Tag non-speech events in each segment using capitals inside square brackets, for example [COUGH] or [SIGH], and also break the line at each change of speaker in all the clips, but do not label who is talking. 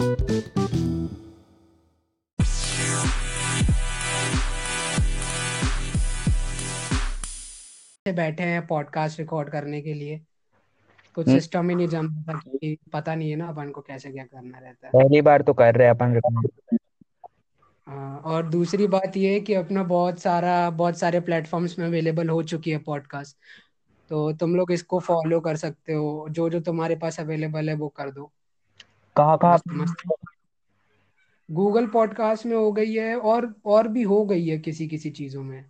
बैठे हैं podcast record करने के लिए। कुछ
हम्म,
सिस्टम ही नहीं जम कि पता नहीं है ना अपन को कैसे क्या करना रहता है।
पहली बार तो कर रहे हैं अपन। रिकॉर्ड
हाँ, और दूसरी बात ये है कि अपना बहुत सारा बहुत सारे प्लेटफॉर्म्स में अवेलेबल हो चुकी है पॉडकास्ट तो तुम लोग इसको फॉलो कर सकते हो। जो जो तुम्हारे पास अवेलेबल है वो कर दो।
कहाँ कहाँ
मस्त गूगल पॉडकास्ट में हो गई है और और भी हो गई है किसी किसी चीज़ों में।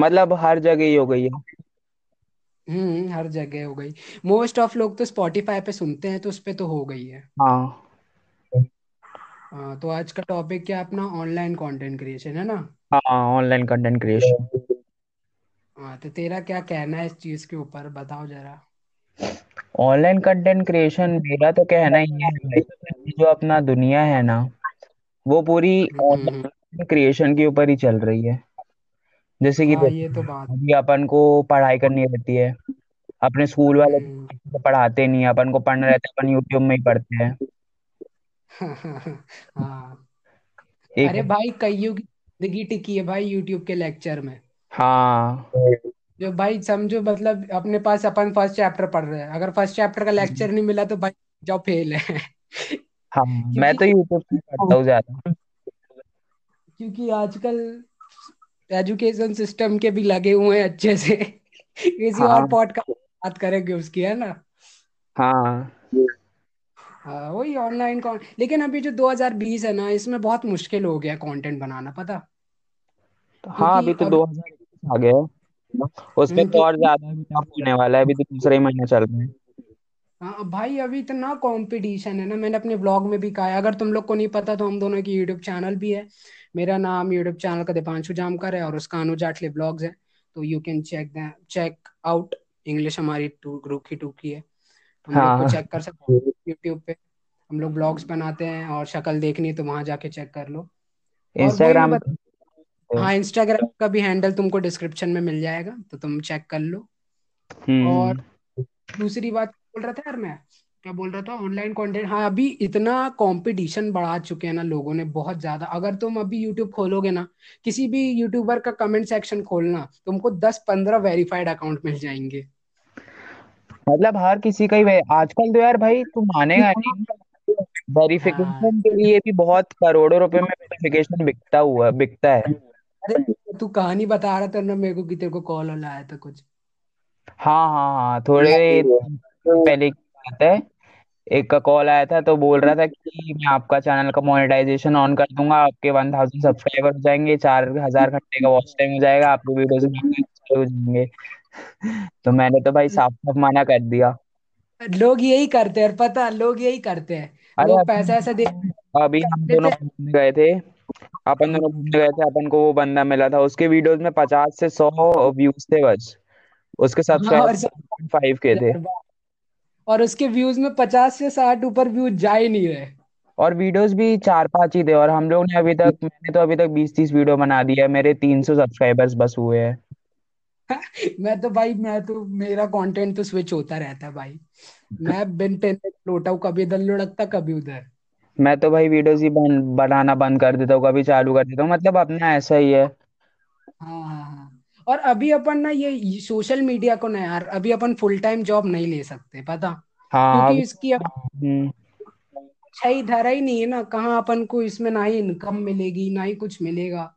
मतलब हर जगह ही हो गई है।
हम्म हर जगह हो गई। मोस्ट ऑफ़ लोग तो स्पॉटिफाई पे सुनते हैं तो उस पे तो हो गई है।
हाँ।
हाँ, तो आज का टॉपिक क्या अपना ऑनलाइन कंटेंट क्रिएशन है ना?
हाँ ऑनलाइन कंटेंट क्रिएशन
हाँ तो तेरा क्या कहना है इस चीज़ के ऊपर? बताओ जरा।
ऑनलाइन कंटेंट क्रिएशन मेरा तो कहना ही है भाई जो अपना दुनिया है ना वो पूरी
हम्म हम्म,
ऑनलाइन क्रिएशन के ऊपर ही चल रही है। जैसे कि
हाँ ये तो बात
अभी अपन को पढ़ाई करनी रहती है। अपने स्कूल वाले
हम्म।
तो पढ़ाते नहीं है अपन को पढ़ना रहता है अपन यूट्यूब में ही पढ़ते हैं। [LAUGHS]
हाँ।
एक
अरे भाई कईयों की ज़िंदगी टिकी है भाई यूट्यूब के लेक्चर में।
हाँ।
जो भाई समझो मतलब अपने पास अपन फ़र्स्ट चैप्टर पढ़ रहे हैं। अगर फ़र्स्ट चैप्टर का लेक्चर नहीं मिला तो भाई जाओ फेल है।
हाँ मैं तो यूट्यूब से पढ़ता हूँ ज़्यादा।
क्योंकि आजकल एजुकेशन सिस्टम के भी लगे हुए हैं अच्छे से। किसी और
हाँ।
पॉडकास्ट बात करेंगे उसकी है ना?
हाँ।
हाँ वही ऑनलाइन कौन लेकिन अभी जो 2020 है ना इसमें बहुत मुश्किल हो गया कंटेंट बनाना पता?
हाँ अभी तो
अब
2021 आ गया उसमें
हम्म,
तो और ज़्यादा भी टफ होने वाला है अभी तो दूसरा ही महीना चल रहा है।
हाँ भाई अभी इतना कंपटीशन है ना मैंने अपने व्लॉग में भी कहा है अगर तुम लोग को नहीं पता तो हम दोनों की यूट्यूब चैनल भी है। मेरा नाम यूट्यूब चैनल का दीपांशु जामकर है और उसका अनुज जाटले व्लॉग्स है तो you can check check out English हमारी टू ग्रुप की टू की है। हम लोग को
हाँ।
चेक कर सकते हो यूट्यूब पे। हम लोग ब्लॉग्स बनाते हैं और शक्ल देखनी है तो वहाँ जाके चेक कर लो।
इंस्टाग्राम
बता हाँ इंस्टाग्राम का भी हैंडल तुमको डिस्क्रिप्शन में मिल जाएगा तो तुम चेक कर लो। और
हम्म
दूसरी बात बोल रहा था यार मैं? क्या बोल रहा था? ऑनलाइन कंटेंट हाँ अभी इतना कंपटीशन बढ़ा चुके हैं ना लोगों ने बहुत ज़्यादा। अगर तुम अभी यूट्यूब खोलोगे ना किसी भी यूट्यूबर का कमेंट सेक्शन खोलना तुमको दस पंद्रह वेरीफाइड अकाउंट मिल जाएँगे।
मतलब हर किसी का ही आजकल तो यार भाई तू मानेगा नहीं।
हाँ।
वेरिफिकेशन के लिए भी बहुत करोड़ों रुपए में वेरिफिकेशन बिकता हुआ बिकता है।
अरे तू कहानी बता रहा था ना मेरे को कि तेरे को कॉल वाला आया था कुछ।
हाँ हाँ हाँ थोड़े दिन पहले की बात है। एक का कॉल आया था तो बोल रहा था कि मैं आपका चैनल का मोनेटाइजेशन ऑन कर दूँगा आपके वन थाउज़ेंड सब्सक्राइबर हो जाएँगे चार हज़ार घंटे का वॉच टाइम हो जाएगा आपके वीडियोस चालू हो जाएँगे। [LAUGHS] तो मैंने तो भाई साफ़ साफ़ मना कर दिया।
लोग यही करते हैं पता लोग यही करते हैं।
अरे
लोग पैसा ऐसा दे
अभी हम दोनों घूमने गए थे। अपन दोनों घूमने गए थे अपन को वो बंदा मिला था। उसके वीडियोस में पचास से सौ व्यूज़ थे बस। उसके
हाँ और सब
सब्सक्राइबर फाइव के थे।
और उसके व्यूज़ में पचास से साठ ऊपर व्यूज़ जा ही नहीं रहे।
और वीडियोस भी चार पाँच ही थे और हम लोग ने अभी तक मैंने तो अभी तक बीस तीस वीडियो बना दिया है। मेरे तीन सौ सब्सक्राइबर्स बस हुए हैं। [LAUGHS]
मैं तो भाई मैं तो मेरा कंटेंट तो स्विच होता रहता है भाई। [LAUGHS] मैं बिन टेन लोटा हूँ कभी इधर लुढ़कता कभी उधर।
मैं तो भाई वीडियोस ही बन, बनाना बंद कर देता हूँ कभी चालू कर देता हूँ मतलब अपना ऐसा ही है।
हाँ हाँ हाँ। और अभी अपन ना ये सोशल मीडिया को ना यार अभी अपन फुल टाइम जॉब नहीं ले सकते पता?
हाँ
क्योंकि
अभी
इसकी अब
हम्म,
अच्छा ही धरा ही नहीं है ना कहाँ अपन को इसमें ना ही इनकम मिलेगी ना ही कुछ मिलेगा।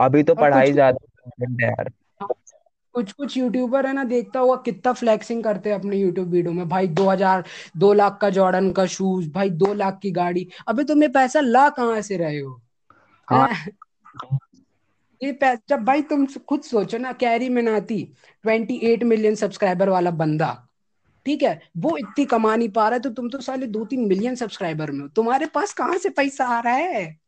अभी तो
और कुछ
पढ़ाई ज़्यादा important है यार।
कुछ कुछ यूट्यूबर है ना देखता हुआ कितना फ्लेक्सिंग करते हैं अपने यूट्यूब वीडियो में। भाई दो हज़ार दो लाख का जॉर्डन का शूज़ भाई दो लाख की गाड़ी। अबे तुम्हें पैसा ला कहाँ से रहे हो?
हाँ।
ये पैसा जब भाई तुम खुद सोचो ना Carry Minati twenty eight million subscriber वाला बंदा ठीक है? वो इतनी कमा नहीं पा रहा है तो तुम तो साले दो तीन मिलियन सब्सक्राइबर में हो। तुम्हारे पास कहाँ से पैसा आ रहा है?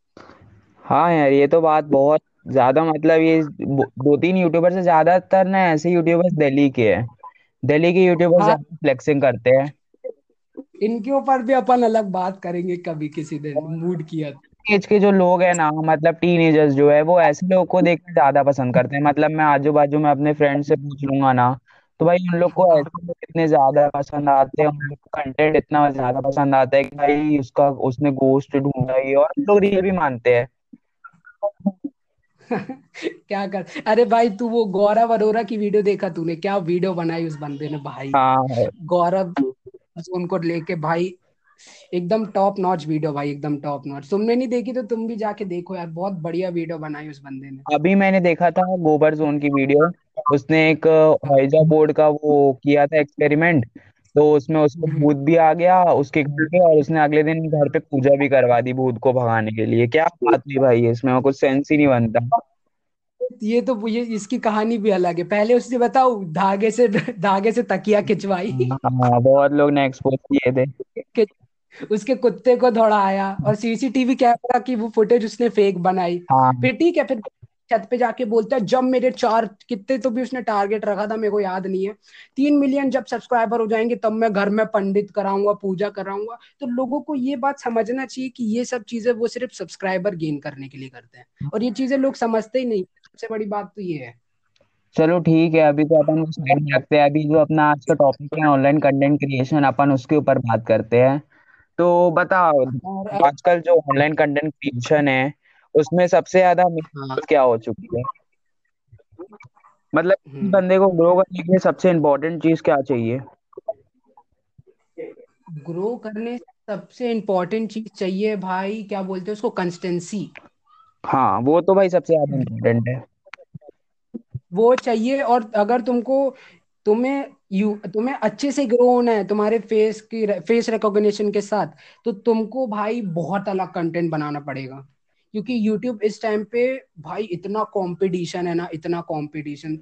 हाँ यार ये तो बात बहुत ज़्यादा मतलब ये दो तीन यूट्यूबर से ज़्यादातर ना ऐसे यूट्यूबर्स दिल्ली के हैं। दिल्ली के यूट्यूबर्स
हाँ।
ज़्यादा फ्लेक्सिंग करते हैं।
इनके ऊपर भी अपन अलग बात करेंगे कभी किसी दिन मूड किया।
एज के जो लोग हैं ना मतलब टीनेजर्स जो है वो ऐसे लोगों को देखना ज़्यादा पसंद करते हैं। मतलब मैं आजू बाजू में अपने फ्रेंड से पूछ लूँगा ना तो भाई उन लोग को ऐसे लोग इतने ज़्यादा पसंद आते हैं उन लोग को कंटेंट इतना ज़्यादा पसंद आता है कि भाई उसका उसने गोश्त ढूंढा ही और लोग रियल भी मानते हैं।
क्या कर? अरे भाई तू वो गौरव अरोरा की वीडियो देखा तूने? क्या वीडियो बनाई उस बंदे ने भाई?
हाँ
गौरव उनको लेके भाई एकदम टॉप नॉच वीडियो भाई एकदम टॉप नॉच तुमने नहीं देखी तो तुम भी जाके देखो यार बहुत बढ़िया वीडियो बनाई उस बंदे ने।
अभी मैंने देखा था गोबर जोन की वीडियो उसने एक हाइजा बोर्ड का वो किया था एक्सपेरिमेंट तो उसमें उसको
हम्म।
भूत भी आ गया उसके घर पे और उसने अगले दिन घर पे पूजा भी करवा दी भूत को भगाने के लिए। क्या बात हुई भाई इसमें कुछ सेंस ही नहीं बनता।
ये तो ये इसकी कहानी भी अलग है। पहले उसने बताओ धागे से धागे से तकिया खिंचवाई।
हाँ बहुत लोग ने एक्सपोज किए थे।
उसके कुत्ते को दौड़ाया और सीसीटीवी कैमरा की वो फुटेज उसने फेक बनाई।
हाँ।
फिर ठीक है फिर छत पे जाके बोलता है जब मेरे चार कितने तो भी उसने टारगेट रखा था मेरे को याद नहीं है। तीन मिलियन जब सब्सक्राइबर हो जाएँगे तब मैं घर में पंडित कराऊँगा पूजा कराऊँगा। तो लोगों को ये बात समझना चाहिए कि ये सब चीज़ें वो सिर्फ़ सब्सक्राइबर गेन करने के लिए करते हैं। और ये चीज़ें लोग समझते ही नहीं सबसे बड़ी बात तो ये है।
चलो ठीक है अभी तो अपन साइड में रखते हैं। अभी जो अपना आज का टॉपिक है ऑनलाइन कंटेंट क्रिएशन अपन उसके ऊपर बात करते हैं। तो बताओ आजकल जो ऑनलाइन कंटेंट क्रिएशन है उसमें सबसे ज़्यादा
हाँ।
क्या हो चुकी है? मतलब
हम्म।
बंदे को ग्रो करने के लिए सबसे इम्पोर्टेंट चीज़ क्या चाहिए?
ग्रो करने सबसे इम्पोर्टेंट चीज़ चाहिए भाई क्या बोलते हैं उसको? कंसिस्टेंसी
हाँ वो तो भाई सबसे ज़्यादा इम्पोर्टेंट है।
वो चाहिए और अगर तुमको तुम्हें यू तुम्हें अच्छे से ग्रो होना है तुम्हारे फेस की फेस रिकॉग्निशन के साथ तो तुमको भाई बहुत अलग कंटेंट बनाना पड़ेगा। क्योंकि YouTube इस टाइम पे भाई इतना कंपटीशन है ना इतना कंपटीशन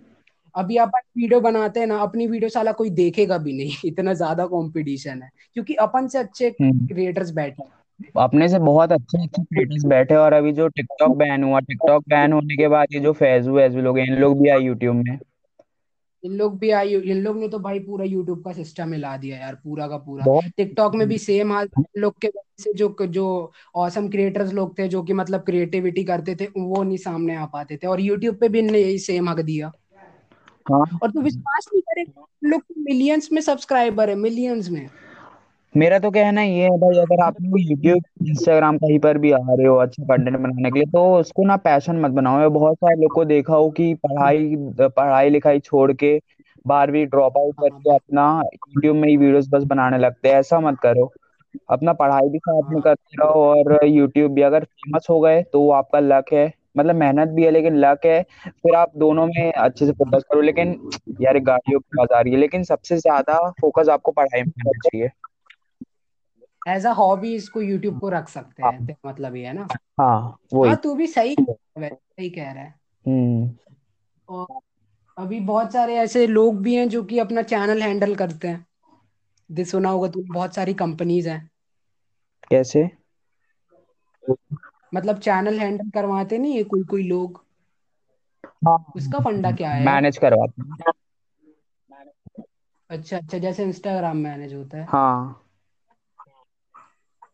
अभी अपन वीडियो बनाते हैं ना अपनी वीडियो साला कोई देखेगा भी नहीं [LAUGHS] इतना ज़्यादा कंपटीशन है। क्योंकि अपन से अच्छे
हम्म।
क्रिएटर्स बैठे हैं।
अपने से बहुत अच्छे अच्छे क्रिएटर्स बैठे और अभी जो टिकटॉक बैन हुआ टिकटॉक बैन होने के बाद ये जो फैजू है लोग इन लोग भी आए यूट्यूब में।
इन लोग भी आई इन लोग ने तो भाई पूरा यूट्यूब का सिस्टम हिला दिया यार पूरा का पूरा। टिकटॉक में भी सेम हाल लोग के वजह से जो जो औसम क्रिएटर्स लोग थे जो कि मतलब क्रिएटिविटी करते थे वो नहीं सामने आ पाते थे और यूट्यूब पे भी इनने यही सेम हक दिया।
हाँ।
और तू विश्वास नहीं करेगा लोग मिलियंस में सब्सक्राइबर है मिलियंस में।
मेरा तो कहना ये है भाई अगर आप लोग यूट्यूब इंस्टाग्राम कहीं पर भी आ रहे हो अच्छा कंटेंट बनाने के लिए तो उसको ना पैशन मत बनाओ। मैं बहुत सारे लोग को देखा हो कि पढ़ाई पढ़ाई लिखाई छोड़ के बारहवीं ड्रॉप आउट
हाँ
करके अपना यूट्यूब में ही वीडियोस बस बनाने लगते हैं ऐसा मत करो। अपना पढ़ाई भी साथ में
हाँ।
करते रहो और यूट्यूब भी अगर फ़ेमस हो गए तो वो आपका लक है। मतलब मेहनत भी है लेकिन लक है। फिर आप दोनों में अच्छे से फोकस करो लेकिन यार गाड़ियों की आवाज़ आ रही है लेकिन सबसे ज़्यादा फोकस आपको पढ़ाई में करना चाहिए।
एज अ हॉबी इसको यूट्यूब को रख सकते
हाँ
हैं। मतलब ये है ना।
हाँ
हाँ तू भी सही सही कह रहा है।
हम्म।
और अभी बहुत सारे ऐसे लोग भी हैं जो कि अपना चैनल हैंडल करते हैं। दे सुना होगा तू बहुत सारी कंपनीज़ हैं।
कैसे?
मतलब चैनल हैंडल करवाते नहीं है कोई कोई लोग?
हाँ।
उसका फंडा क्या है?
मैनेज करवाते हैं।
अच्छा अच्छा जैसे इंस्टाग्राम मैनेज होता है।
हाँ।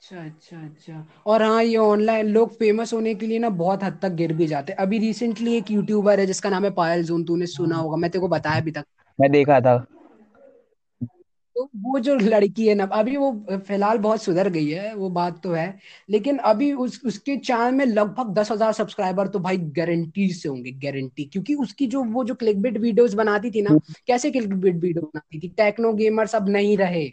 अच्छा अच्छा अच्छा। और हाँ ये ऑनलाइन लोग फ़ेमस होने के लिए ना बहुत हद तक गिर भी जाते हैं। अभी रिसेंटली एक यूट्यूबर है जिसका नाम है पायल जून तूने सुना होगा मैं तेरे को बताया भी था
मैं देखा था।
तो वो जो लड़की है ना अभी वो फ़िलहाल बहुत सुधर गई है वो बात तो है। लेकिन अभी उस उसके चैनल में लगभग दस हज़ार सब्सक्राइबर तो भाई गारंटी से होंगे गारंटी क्योंकि उसकी जो वो जो क्लिकबिट वीडियोस बनाती थी ना कैसे क्लिकबिट वीडियो बनाती थी? टेक्नो गेमर सब नहीं रहे।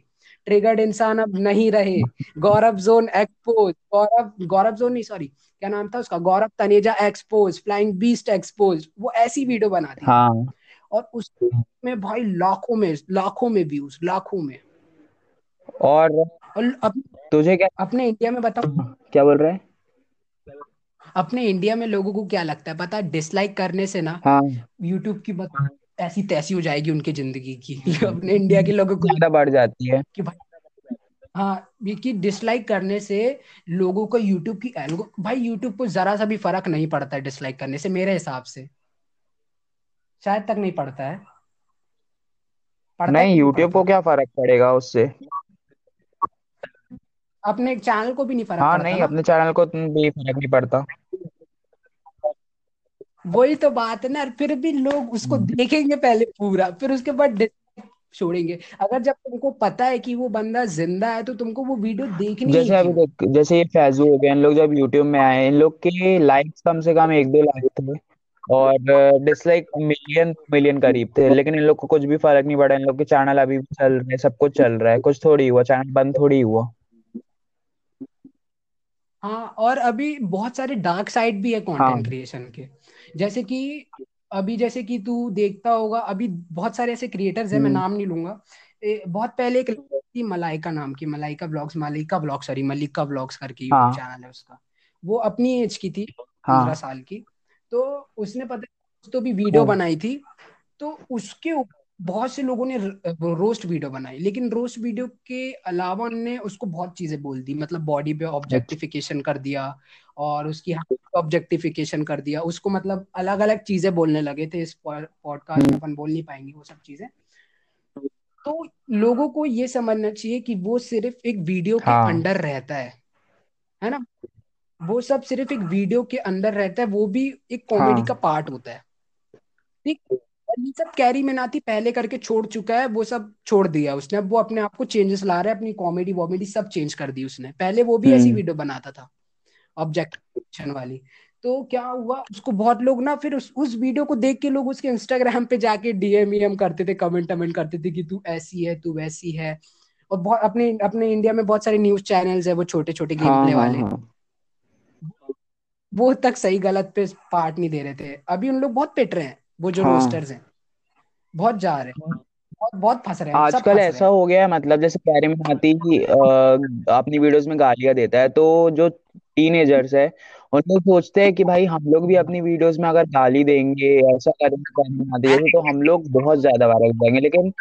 ट्रिगर्ड इंसान अब नहीं रहे। Gaurav zone expose Gaurav Gaurav zone नहीं सॉरी क्या नाम था उसका? Gaurav Taneja expose flying beast expose वो ऐसी वीडियो बनाती थी
हाँ।
और उसमें भाई लाखों में लाखों में व्यूज़ लाखों में।
और
और अप,
तुझे क्या
अपने इंडिया में बताओ।
क्या बोल रहे हैं?
अपने इंडिया में लोगों को क्या लगता है? पता है डिसलाइक करने से ना
हाँ।
यूट्यूब की बस ऐसी तैसी हो जाएगी उनकी ज़िंदगी की। [LAUGHS] अपने इंडिया के लोगों को
ज़्यादा बढ़ जाती है।
कि भाई हाँ कि डिसलाइक करने से लोगों को यूट्यूब की भाई यूट्यूब को जरा सा भी फ़र्क नहीं पड़ता है डिसलाइक करने से मेरे हिसाब से। शायद तक नहीं पड़ता है। पड़ता
नहीं
कि
यूट्यूब को
पड़ता।
क्या फ़र्क पड़ेगा उससे?
अपने चैनल को भी नहीं फ़र्क
हाँ नहीं अपने चैनल को भी फ़र्क नहीं पड़ता।
वही तो बात है ना फिर भी लोग उसको देखेंगे पहले पूरा फिर उसके बाद छोड़ेंगे। अगर जब तुमको पता है कि वो बंदा ज़िंदा है तो तुमको वो वीडियो देखनी ही
जैसे अभी देख जैसे ये फैजू हो गए इन लोग जब यूट्यूब में आए इन लोग के लाइक्स कम से कम एक दो लाख थे। और डिसलाइक मिलियन मिलियन करीब थे लेकिन इन लोग को कुछ भी फ़र्क नहीं पड़ा इन लोग के चैनल अभी भी चल रहे सब कुछ चल रहा है कुछ थोड़ी हुआ चैनल बंद थोड़ी हुआ।
हाँ और अभी बहुत सारे डार्क साइड भी है
हाँ।
कंटेंट क्रिएशन के। जैसे कि अभी जैसे कि तू देखता होगा अभी बहुत सारे ऐसे क्रिएटर्स हैं मैं
हम्म।
नाम नहीं लूँगा। ए, बहुत पहले एक थी मलाइका नाम की Malaika blogs Malika blog sorry Malika blogs करके यूट्यूब
हाँ
चैनल है उसका। वो अपनी एज की थी पंद्रह
हाँ
साल की। तो उसने पता तो भी वीडियो बनाई थी। तो उसके ऊपर बहुत से लोगों ने रोस्ट वीडियो बनाई लेकिन रोस्ट वीडियो के अलावा उन्होंने उसको बहुत चीज़ें बोल दी मतलब बॉडी पे ऑब्जेक्टिफिकेशन कर दिया और उसकी ऑब्जेक्टिफिकेशन कर दिया। उसको मतलब अलग अलग चीज़ें बोलने लगे थे इस पॉडकास्ट में अपन बोल नहीं पाएँगे वो सब चीज़ें। तो लोगों को ये समझना चाहिए कि वो सिर्फ़ एक वीडियो के
हाँ।
अंडर रहता है है ना? वो सब सिर्फ़ एक वीडियो के अंदर रहता है वो भी एक कॉमेडी
हाँ.
का पार्ट होता है। ठीक? ये सब कैरी मिनाती पहले करके छोड़ चुका है वो सब छोड़ दिया उसने। अब वो अपने आप को चेंजेस ला रहा है अपनी कॉमेडी वॉमेडी सब चेंज कर दी उसने। पहले वो भी ऐसी
हम्म।
वीडियो बनाता था ऑब्जेक्टिवेशन वाली। तो क्या हुआ उसको बहुत लोग ना फिर उस उस वीडियो को देख के लोग उसके इंस्टाग्राम पे जाके डीएम ईएम करते थे कमेंट कमेंट करते थे कि तू ऐसी है तू वैसी है। और बहुत अपने अपने इंडिया में बहुत सारे न्यूज़ चैनल्स है वो छोटे छोटे गेम प्ले वाले।
हाँ।
वो तक सही गलत पे पार्ट नहीं दे रहे थे। अभी उन लोग बहुत पिट रहे हैं। वो जो
हाँ।
रोस्टर्स हैं। बहुत जा रहे हैं। बहुत बहुत फंस रहे हैं।
आजकल ऐसा
हैं।
गया है मतलब जैसे कैरी मिनाटी अ, अपनी वीडियोस में गालियाँ देता है तो जो टीनेजर्स है उन लोग सोचते हैं कि भाई हम लोग भी अपनी वीडियोस में अगर गाली देंगे ऐसा करेंगे कैरी जैसे तो हम लोग बहुत ज़्यादा वायरल हो जाएँगे। लेकिन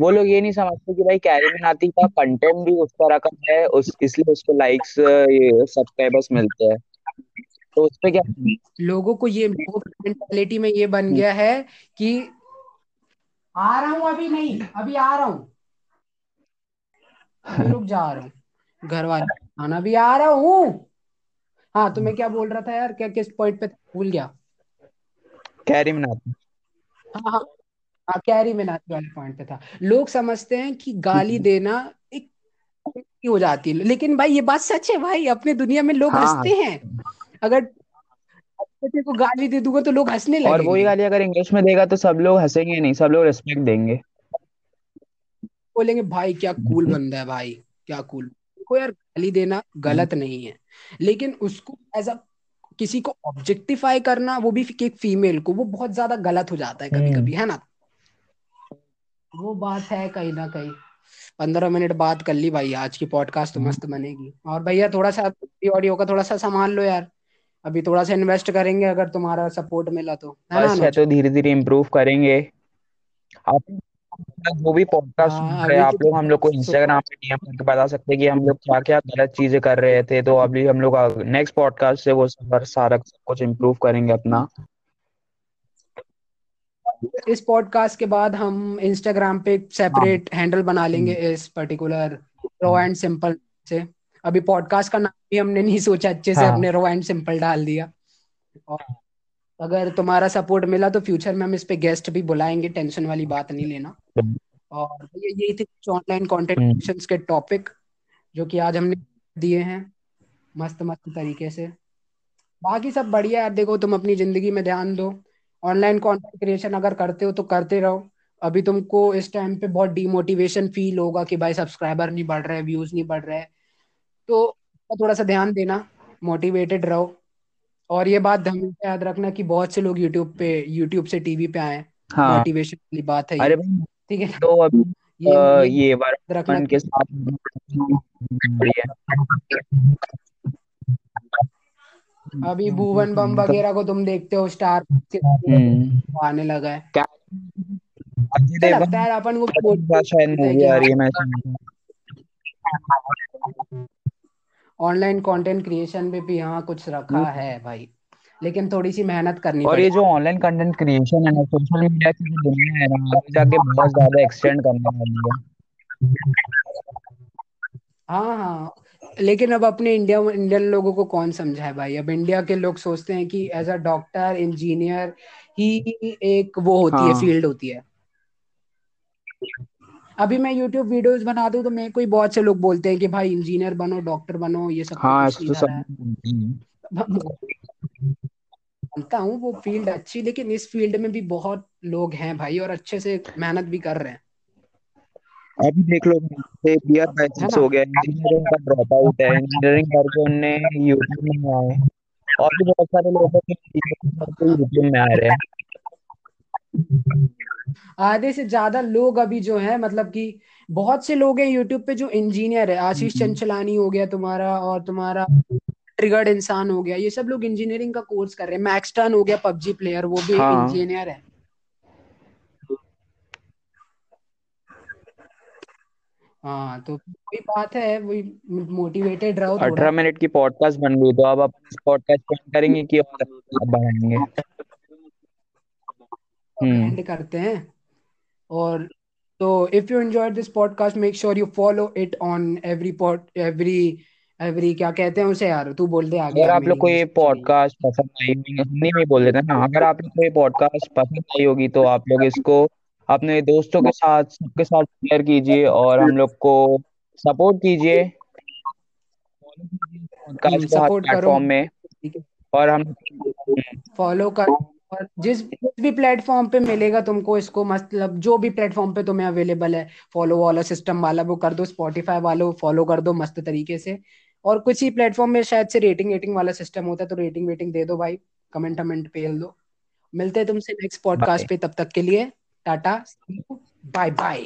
वो लोग ये नहीं समझते कि भाई कैरी मिनाटी का कंटेंट भी उस तरह का है उस इसलिए उसको लाइक्स सब्सक्राइबर्स मिलते हैं। तो उस पे क्या
लोगों को ये मेंटालिटी में ये बन गया है कि आ रहा हूँ अभी नहीं अभी आ रहा हूँ। रुक जा रहा हूँ। घर वाले खाना भी आ रहा हूँ। हाँ तो मैं क्या बोल रहा था यार क्या किस पॉइंट पे भूल गया।
कैरी मिनाटी
हाँ हाँ। हाँ कैरी मिनाटी वाले पॉइंट पे था। लोग समझते हैं कि गाली देना एक हो जाती है। लेकिन भाई ये बात सच है भाई अपने दुनिया में लोग
हाँ।
हँसते हैं। अगर बच्चे को गाली दे दूँगा तो लोग हंसने
और वही
लगेंगे
गाली अगर इंग्लिश में देगा तो सब लोग हंसेंगे नहीं सब लोग रिस्पेक्ट देंगे।
बोलेंगे भाई क्या कूल [LAUGHS] बंदा है भाई क्या कूल को यार गाली देना गलत नहीं है। लेकिन उसको एज अ किसी को ऑब्जेक्टिफाई करना वो भी एक फीमेल को वो बहुत ज़्यादा गलत हो जाता है कभी
हम्म।
कभी है ना? वो बात है कहीं ना कहीं। पंद्रह मिनट बात कर ली भाई आज की पॉडकास्ट तो मस्त बनेगी। और भैया थोड़ा सा ऑडियो का थोड़ा सा संभाल लो यार। अभी थोड़ा सा इन्वेस्ट करेंगे अगर तुम्हारा सपोर्ट मिला तो। है ना
है
अनुज?
तो धीरे धीरे इम्प्रूव करेंगे। आप जो भी पॉडकास्ट सुन
हाँ
रहे हैं आप लोग हम लोग को
तो
इंस्टाग्राम पे डीएम करके बता सकते हैं कि हम लोग क्या क्या गलत चीज़ें कर रहे थे। तो अभी हम लोग नेक्स्ट पॉडकास्ट से वो सब सारा सब कुछ इम्प्रूव करेंगे अपना।
इस पॉडकास्ट के बाद हम इंस्टाग्राम पे
हाँ।
सेपरेट हैंडल बना लेंगे
हम्म,
इस पर्टिकुलर रो एंड सिंपल से। अभी पॉडकास्ट का नाम भी हमने नहीं सोचा अच्छे से
हाँ।
हमने रो एंड सिंपल डाल दिया। और अगर तुम्हारा सपोर्ट मिला तो फ्यूचर में हम इस पे गेस्ट भी बुलाएँगे टेंशन वाली बात नहीं लेना। और ये यही थे कुछ ऑनलाइन कंटेंट के टॉपिक जो कि आज हमने दिए हैं मस्त मस्त तरीके से। बाकी सब बढ़िया यार देखो तुम अपनी ज़िंदगी में ध्यान दो। ऑनलाइन कंटेंट क्रिएशन अगर करते हो तो करते रहो। अभी तुमको इस टाइम पे बहुत डिमोटिवेशन फील होगा कि भाई सब्सक्राइबर नहीं बढ़ रहे व्यूज़ नहीं बढ़ रहे। तो थोड़ा सा ध्यान देना मोटिवेटेड रहो। और ये बात हमेशा याद रखना कि बहुत से लोग यूट्यूब पे यूट्यूब से टीवी पे आए
हाँ।
मोटिवेशन वाली बात है
अरे भाई
ठीक है
तो अभी
ये
अ,
ये रखना के
साथ
अभी भुवन बम वगैरह को तुम देखते हो स्टार
हम्म।
आने लगा है।
क्या?
लगता है अपन को भी
पता नहीं शायद
मोटिवेट है
मूवी आ रही है मैं
ऑनलाइन कंटेंट क्रिएशन में भी हाँ कुछ रखा है भाई। लेकिन थोड़ी सी मेहनत करनी
और ये जो ऑनलाइन कंटेंट क्रिएशन है ना सोशल मीडिया की जो दुनिया है ना आगे जाके बहुत ज़्यादा एक्सटेंड करने वाली है।
हाँ हाँ। लेकिन अब अपने इंडिया इंडियन लोगों को कौन समझाए भाई? अब इंडिया के लोग सोचते हैं कि एज अ डॉक्टर इंजीनियर ही एक वो होती है
हाँ।
फ़ील्ड होती है। अभी मैं यूट्यूब वीडियोस बना दूँ तो मेरे को ही बहुत से लोग बोलते हैं कि भाई इंजीनियर बनो डॉक्टर बनो ये सब
हाँ तो सब
मानता हूँ। वो फ़ील्ड अच्छी लेकिन इस फ़ील्ड में भी बहुत लोग हैं भाई और अच्छे से मेहनत भी कर रहे हैं।
अभी देख लो बियर बैचेस हो गया इंजीनियरिंग का ड्रॉप आउट है इंजीनियरिंग करके उनने यूट्यूब में आए और भी बहुत सारे लोग हैं जो यूट्यूब में आ रहे हैं।
आधे से ज़्यादा लोग अभी जो है मतलब कि बहुत से लोग हैं यूट्यूब पे जो इंजीनियर है। आशीष
हम्म,
चंचलानी हो गया तुम्हारा और तुम्हारा ट्रिगर्ड इंसान हो गया। ये सब लोग इंजीनियरिंग का कोर्स कर रहे हैं। मैक्सटन हो गया पबजी प्लेयर वो भी
हाँ।
इंजीनियर है। हाँ तो वही बात है वही मोटिवेटेड रहो
अठारह मिनट की पॉडकास्ट बन गई तो अब आप पॉडकास्ट end करेंगे कि और बढ़ाएँगे? हम्म।
एंड करते हैं। और तो if you enjoyed this podcast make sure you follow it on every pod every every क्या कहते हैं उसे यार? तू बोल दे आगे
अगर आप लोग को ये पॉडकास्ट पसंद आई होगी हिंदी में ही बोल देते हैं ना अगर आप लोग को ये पॉडकास्ट पसंद आई होगी तो आप लोग इसको अपने दोस्तों के साथ सबके साथ शेयर कीजिए और हम लोग को सपोर्ट कीजिए। पॉडकास्ट को हर
सपोर्ट करो
प्लेटफॉर्म में और हम
फॉलो कर। और जिस जिस भी प्लेटफॉर्म पे मिलेगा तुमको इसको मतलब जो भी प्लेटफॉर्म पे तुम्हें अवेलेबल है फॉलो वाला सिस्टम वाला वो कर दो स्पॉटिफाई वालों फॉलो कर दो मस्त तरीके से। और कुछ ही प्लेटफॉर्म में शायद से रेटिंग रेटिंग वाला सिस्टम होता है तो रेटिंग वेटिंग दे दो भाई कमेंट कमेंट पेल दो। मिलते हैं तुमसे नेक्स्ट पॉडकास्ट पे तब तक के लिए टाटा बाय बाय